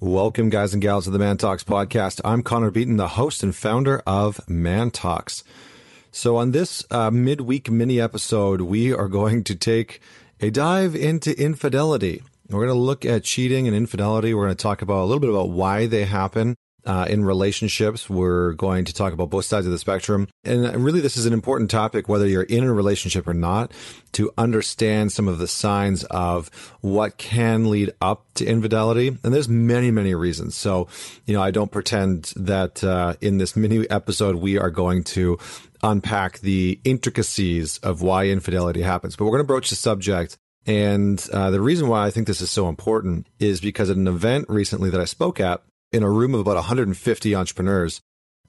Welcome, guys and gals, to the Man Talks podcast. I'm Connor Beaton, the host and founder of Man Talks. So, on this uh, midweek mini episode, we are going to take a dive into infidelity. We're going to look at cheating and infidelity. We're going to talk about a little bit about why they happen uh, in relationships. We're going to talk about both sides of the spectrum. And really, this is an important topic, whether you're in a relationship or not, to understand some of the signs of what can lead up to infidelity. And there's many, many reasons. So, you know, I don't pretend that uh, in this mini episode, we are going to unpack the intricacies of why infidelity happens. But we're going to broach the subject and uh, the reason why I think this is so important is because at an event recently that I spoke at, in a room of about 150 entrepreneurs,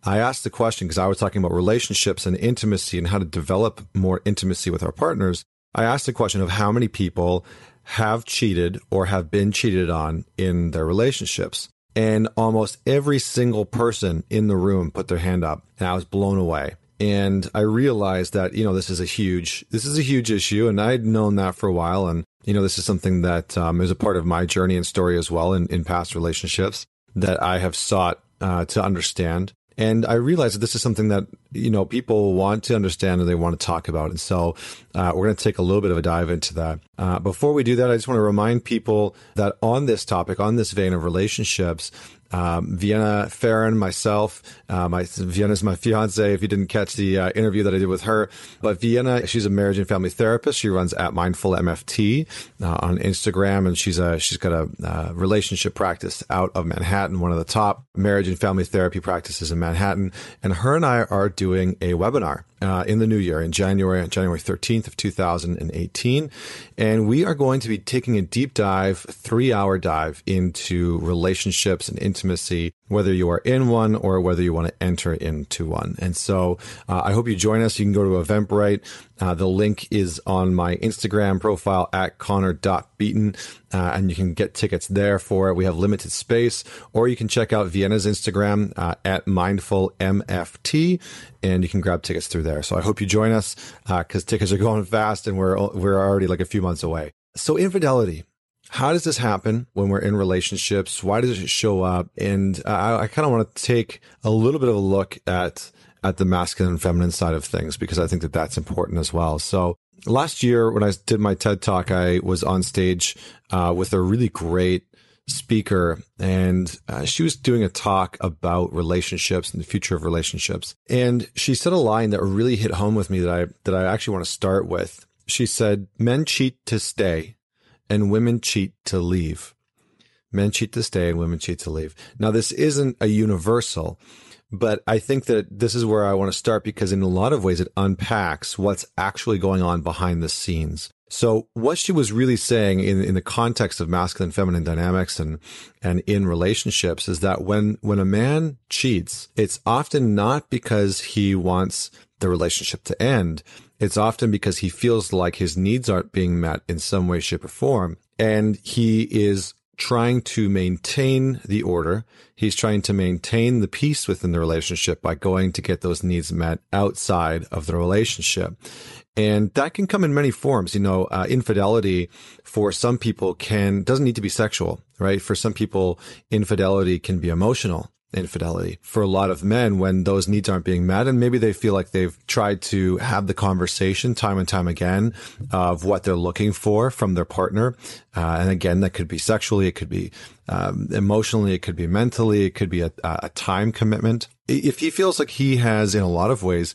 I asked the question because I was talking about relationships and intimacy and how to develop more intimacy with our partners. I asked the question of how many people have cheated or have been cheated on in their relationships. And almost every single person in the room put their hand up, and I was blown away. And I realized that, you know, this is a huge, this is a huge issue. And I'd known that for a while. And, you know, this is something that um, is a part of my journey and story as well in, in past relationships that I have sought uh, to understand. And I realize that this is something that, you know, people want to understand and they want to talk about. And so uh, we're going to take a little bit of a dive into that. Uh, before we do that, I just want to remind people that on this topic, on this vein of relationships, um, Vienna Pharaon, myself, uh, my Vienna's my fiance. If you didn't catch the uh, interview that I did with her, but Vienna, she's a marriage and family therapist. She runs at Mindful MFT uh, on Instagram, and she's a she's got a uh, relationship practice out of Manhattan, one of the top marriage and family therapy practices in Manhattan. And her and I are doing a webinar uh, in the new year in January, January 13th of 2018. And we are going to be taking a deep dive, three hour dive into relationships and intimacy, whether you are in one or whether you want to enter into one. And so uh, I hope you join us. You can go to Eventbrite. Uh, the link is on my Instagram profile at connor.beaton, uh, and you can get tickets there for it. We have limited space, or you can check out Vienna's Instagram uh, at mindfulmft, and you can grab tickets through there. So I hope you join us because uh, tickets are going fast, and we're we're already like a few months away. So infidelity. How does this happen when we're in relationships? Why does it show up? And I, I kind of want to take a little bit of a look at at the masculine and feminine side of things because I think that that's important as well. So last year when I did my TED talk, I was on stage uh, with a really great speaker and uh, she was doing a talk about relationships and the future of relationships. And she said a line that really hit home with me that I, that I actually want to start with. She said, men cheat to stay and women cheat to leave. Men cheat to stay and women cheat to leave. Now, this isn't a universal. But I think that this is where I want to start because in a lot of ways it unpacks what's actually going on behind the scenes. So what she was really saying in, in the context of masculine feminine dynamics and, and in relationships is that when, when a man cheats, it's often not because he wants the relationship to end. It's often because he feels like his needs aren't being met in some way, shape or form. And he is trying to maintain the order. He's trying to maintain the peace within the relationship by going to get those needs met outside of the relationship. And that can come in many forms. You know, uh, infidelity for some people can, doesn't need to be sexual, right? For some people, infidelity can be emotional infidelity for a lot of men when those needs aren't being met and maybe they feel like they've tried to have the conversation time and time again of what they're looking for from their partner. Uh, and again that could be sexually it could be um, emotionally it could be mentally it could be a, a time commitment. If he feels like he has in a lot of ways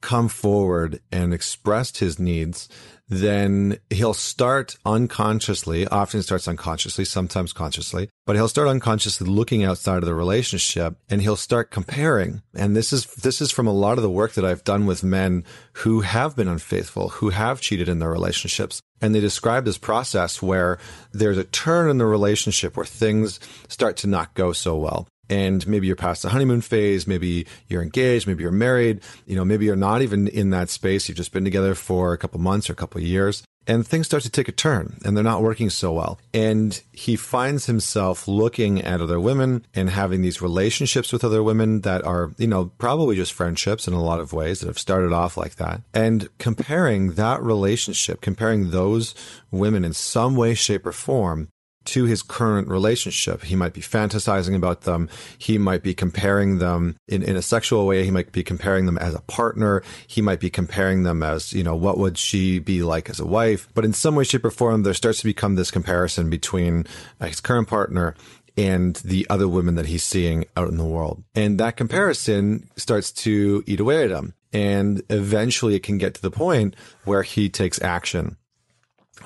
come forward and expressed his needs then he'll start unconsciously, often starts unconsciously, sometimes consciously, but he'll start unconsciously looking outside of the relationship and he'll start comparing. And this is, this is from a lot of the work that I've done with men who have been unfaithful, who have cheated in their relationships. And they describe this process where there's a turn in the relationship where things start to not go so well and maybe you're past the honeymoon phase, maybe you're engaged, maybe you're married, you know, maybe you're not even in that space. You've just been together for a couple months or a couple years and things start to take a turn and they're not working so well. And he finds himself looking at other women and having these relationships with other women that are, you know, probably just friendships in a lot of ways that have started off like that and comparing that relationship, comparing those women in some way, shape or form to his current relationship. He might be fantasizing about them. He might be comparing them in, in a sexual way. He might be comparing them as a partner. He might be comparing them as, you know, what would she be like as a wife? But in some way, shape, or form, there starts to become this comparison between uh, his current partner and the other women that he's seeing out in the world. And that comparison starts to eat away at him. And eventually it can get to the point where he takes action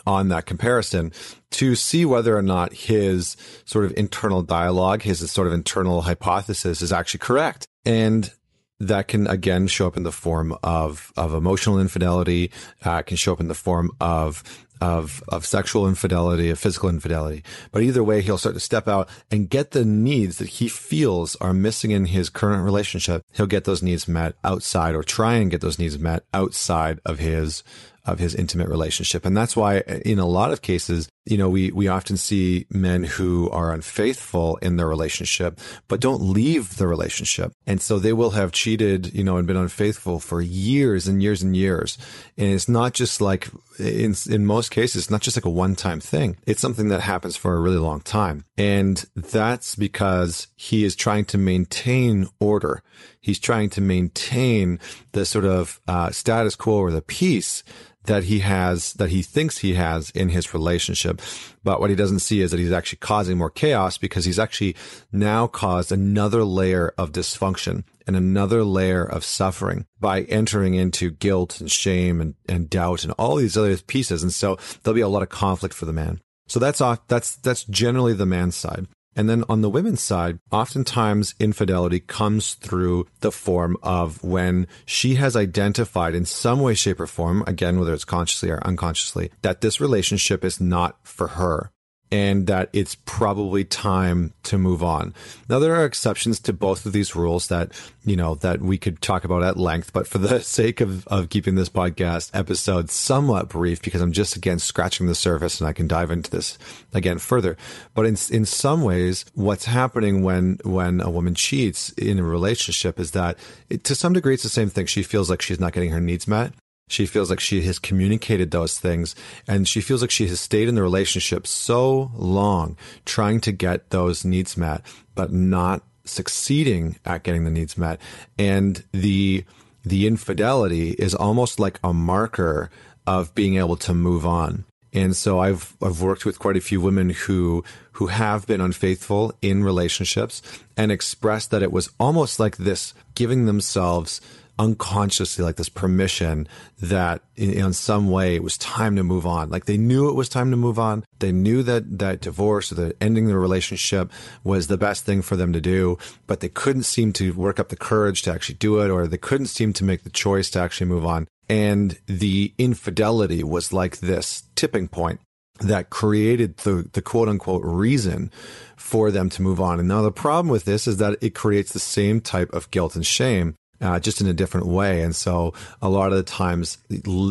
on that comparison to see whether or not his sort of internal dialogue, his sort of internal hypothesis is actually correct. And that can again show up in the form of of emotional infidelity, uh, can show up in the form of of of sexual infidelity, of physical infidelity. But either way, he'll start to step out and get the needs that he feels are missing in his current relationship. He'll get those needs met outside or try and get those needs met outside of his of his intimate relationship. And that's why in a lot of cases, you know, we, we often see men who are unfaithful in their relationship, but don't leave the relationship. And so they will have cheated, you know, and been unfaithful for years and years and years. And it's not just like, in, in most cases, it's not just like a one time thing. It's something that happens for a really long time. And that's because he is trying to maintain order. He's trying to maintain the sort of uh, status quo or the peace that he has, that he thinks he has in his relationship. But what he doesn't see is that he's actually causing more chaos because he's actually now caused another layer of dysfunction and another layer of suffering by entering into guilt and shame and, and doubt and all these other pieces. And so there'll be a lot of conflict for the man. So that's off, that's, that's generally the man's side. And then on the women's side, oftentimes infidelity comes through the form of when she has identified in some way, shape, or form, again, whether it's consciously or unconsciously, that this relationship is not for her and that it's probably time to move on. Now there are exceptions to both of these rules that, you know, that we could talk about at length, but for the sake of, of keeping this podcast episode somewhat brief, because I'm just again scratching the surface and I can dive into this again further. But in, in some ways, what's happening when, when a woman cheats in a relationship is that it, to some degree, it's the same thing. She feels like she's not getting her needs met. She feels like she has communicated those things and she feels like she has stayed in the relationship so long trying to get those needs met, but not succeeding at getting the needs met. And the, the infidelity is almost like a marker of being able to move on. And so I've I've worked with quite a few women who who have been unfaithful in relationships and expressed that it was almost like this giving themselves unconsciously like this permission that in, in, some way it was time to move on. Like they knew it was time to move on. They knew that that divorce or the ending the relationship was the best thing for them to do, but they couldn't seem to work up the courage to actually do it or they couldn't seem to make the choice to actually move on. And the infidelity was like this tipping point that created the, the quote unquote reason for them to move on. And now the problem with this is that it creates the same type of guilt and shame uh, just in a different way. And so a lot of the times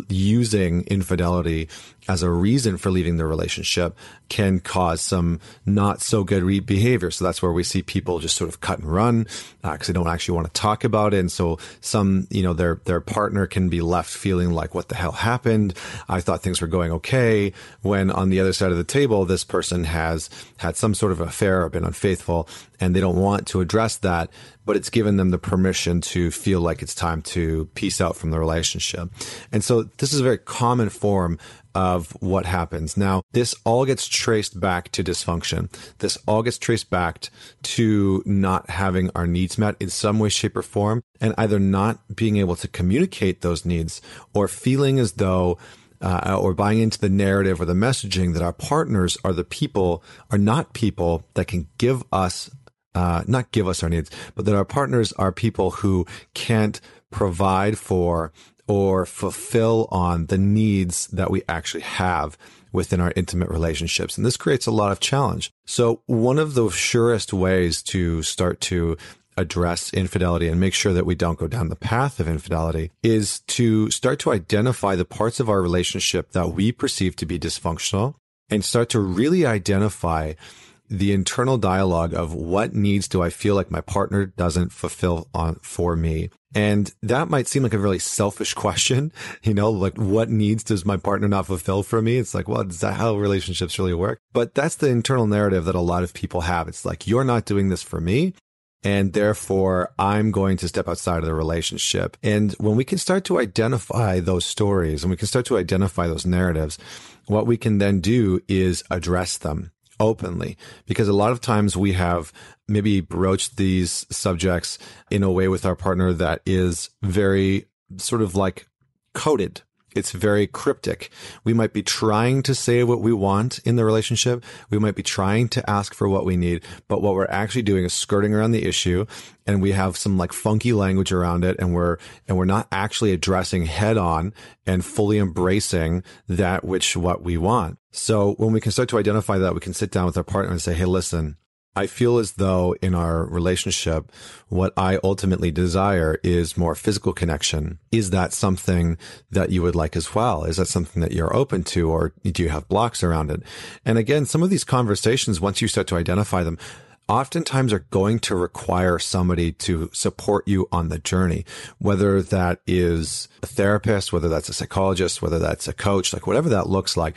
using infidelity as a reason for leaving the relationship can cause some not so good re- behavior. So that's where we see people just sort of cut and run because uh, they don't actually want to talk about it. And so some, you know, their their partner can be left feeling like, "What the hell happened? I thought things were going okay." When on the other side of the table, this person has had some sort of affair or been unfaithful, and they don't want to address that, but it's given them the permission to feel like it's time to peace out from the relationship. And so this is a very common form of what happens. Now, this all gets traced back to dysfunction. This all gets traced back to not having our needs met in some way, shape, or form, and either not being able to communicate those needs or feeling as though uh, or buying into the narrative or the messaging that our partners are the people, are not people that can give us, uh, not give us our needs, but that our partners are people who can't provide for or fulfill on the needs that we actually have within our intimate relationships. And this creates a lot of challenge. So one of the surest ways to start to address infidelity and make sure that we don't go down the path of infidelity is to start to identify the parts of our relationship that we perceive to be dysfunctional and start to really identify the internal dialogue of what needs do I feel like my partner doesn't fulfill on for me. And that might seem like a really selfish question, you know, like what needs does my partner not fulfill for me? It's like, well, is that how relationships really work? But that's the internal narrative that a lot of people have. It's like, you're not doing this for me. And therefore, I'm going to step outside of the relationship. And when we can start to identify those stories and we can start to identify those narratives, what we can then do is address them openly because a lot of times we have maybe broached these subjects in a way with our partner that is very sort of like coded it's very cryptic. We might be trying to say what we want in the relationship. We might be trying to ask for what we need, but what we're actually doing is skirting around the issue and we have some like funky language around it and we're, and we're not actually addressing head on and fully embracing that which what we want. So when we can start to identify that, we can sit down with our partner and say, Hey, listen, I feel as though in our relationship, what I ultimately desire is more physical connection. Is that something that you would like as well? Is that something that you're open to or do you have blocks around it? And again, some of these conversations, once you start to identify them, oftentimes are going to require somebody to support you on the journey, whether that is a therapist, whether that's a psychologist, whether that's a coach, like whatever that looks like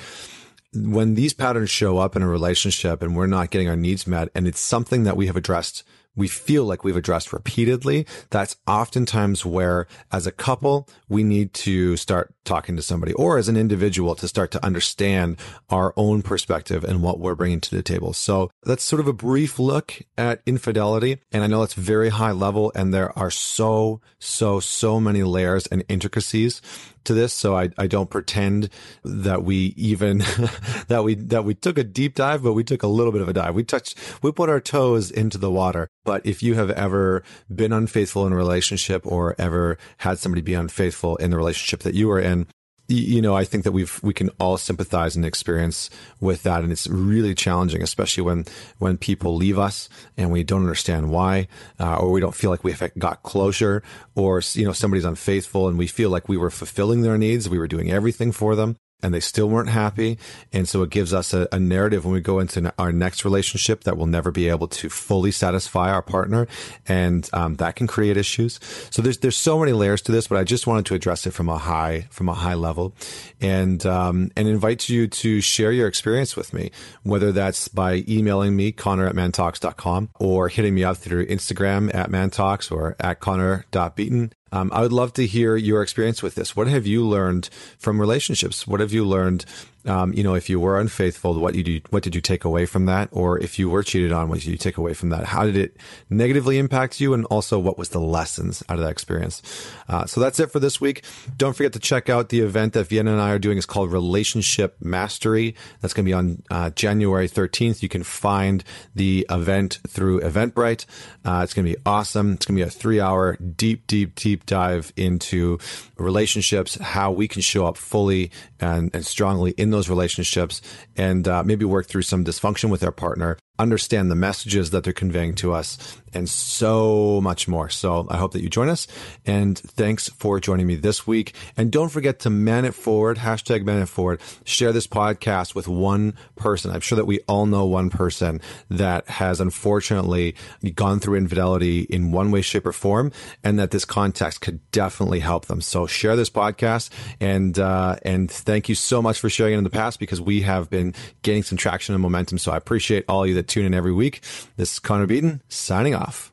when these patterns show up in a relationship and we're not getting our needs met and it's something that we have addressed we feel like we've addressed repeatedly, that's oftentimes where as a couple, we need to start talking to somebody or as an individual to start to understand our own perspective and what we're bringing to the table. So that's sort of a brief look at infidelity. And I know it's very high level and there are so, so, so many layers and intricacies to this. So I, I don't pretend that we even, that we, that we took a deep dive, but we took a little bit of a dive. We touched, we put our toes into the water. But if you have ever been unfaithful in a relationship or ever had somebody be unfaithful in the relationship that you were in, you know, I think that we've we can all sympathize and experience with that, and it's really challenging, especially when when people leave us and we don't understand why, uh, or we don't feel like we got closure, or you know, somebody's unfaithful and we feel like we were fulfilling their needs, we were doing everything for them, and they still weren't happy. And so it gives us a, a, narrative when we go into our next relationship that we'll never be able to fully satisfy our partner. And um, that can create issues. So there's, there's so many layers to this, but I just wanted to address it from a high, from a high level and, um, and invite you to share your experience with me, whether that's by emailing me, connor at mantalks.com or hitting me up through Instagram at mantalks or at connor.beaton. Um, I would love to hear your experience with this. What have you learned from relationships? What have you learned um, you know, if you were unfaithful, what you do, what did you take away from that? Or if you were cheated on, what did you take away from that? How did it negatively impact you? And also, what was the lessons out of that experience? Uh, so that's it for this week. Don't forget to check out the event that Vienna and I are doing. It's called Relationship Mastery. That's going to be on uh, January 13th. You can find the event through Eventbrite. Uh, it's going to be awesome. It's going to be a three hour deep, deep, deep dive into relationships, how we can show up fully and, and strongly in those relationships and uh, maybe work through some dysfunction with their partner understand the messages that they're conveying to us and so much more. So I hope that you join us and thanks for joining me this week. And don't forget to man it forward, hashtag man it forward, share this podcast with one person. I'm sure that we all know one person that has unfortunately gone through infidelity in one way, shape or form and that this context could definitely help them. So share this podcast and, uh, and thank you so much for sharing it in the past because we have been gaining some traction and momentum. So I appreciate all you that tune in every week. This is Connor Beaton signing off.